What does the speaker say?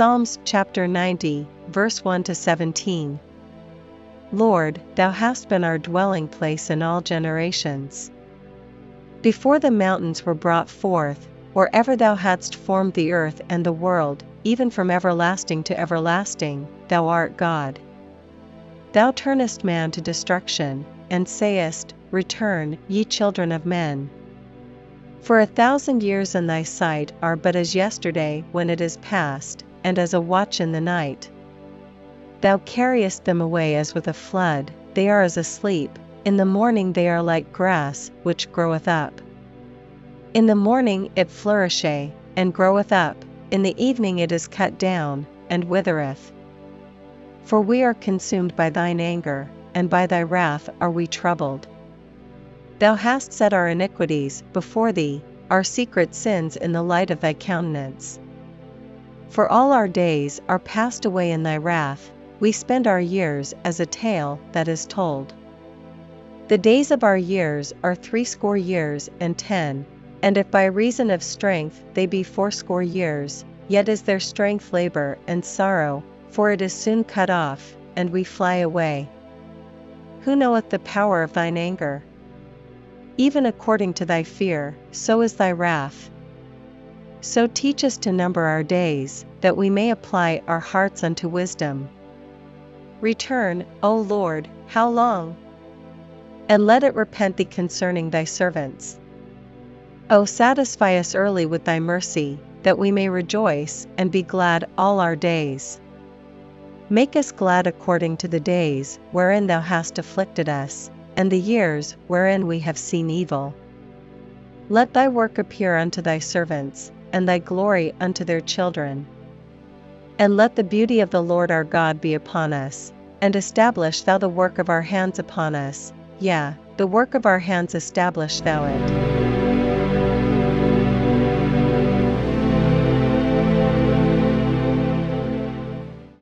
Psalms chapter 90, verse 1 to 17. Lord, thou hast been our dwelling place in all generations. Before the mountains were brought forth, or ever thou hadst formed the earth and the world, even from everlasting to everlasting, thou art God. Thou turnest man to destruction, and sayest, Return, ye children of men. For a thousand years in thy sight are but as yesterday when it is past, and as a watch in the night. Thou carriest them away as with a flood, they are as asleep, in the morning they are like grass which groweth up. In the morning it flourisheth, and groweth up, in the evening it is cut down, and withereth. For we are consumed by thine anger, and by thy wrath are we troubled. Thou hast set our iniquities before thee, our secret sins in the light of thy countenance. For all our days are passed away in thy wrath, we spend our years as a tale that is told. The days of our years are threescore years and ten, and if by reason of strength they be fourscore years, yet is their strength labor and sorrow, for it is soon cut off, and we fly away. Who knoweth the power of thine anger? Even according to thy fear, so is thy wrath. So teach us to number our days, that we may apply our hearts unto wisdom. Return, O Lord, how long? And let it repent thee concerning thy servants. O satisfy us early with thy mercy, that we may rejoice and be glad all our days. Make us glad according to the days wherein thou hast afflicted us and the years wherein we have seen evil. Let thy work appear unto thy servants, and thy glory unto their children. And let the beauty of the Lord our God be upon us, and establish thou the work of our hands upon us, yea, the work of our hands establish thou it.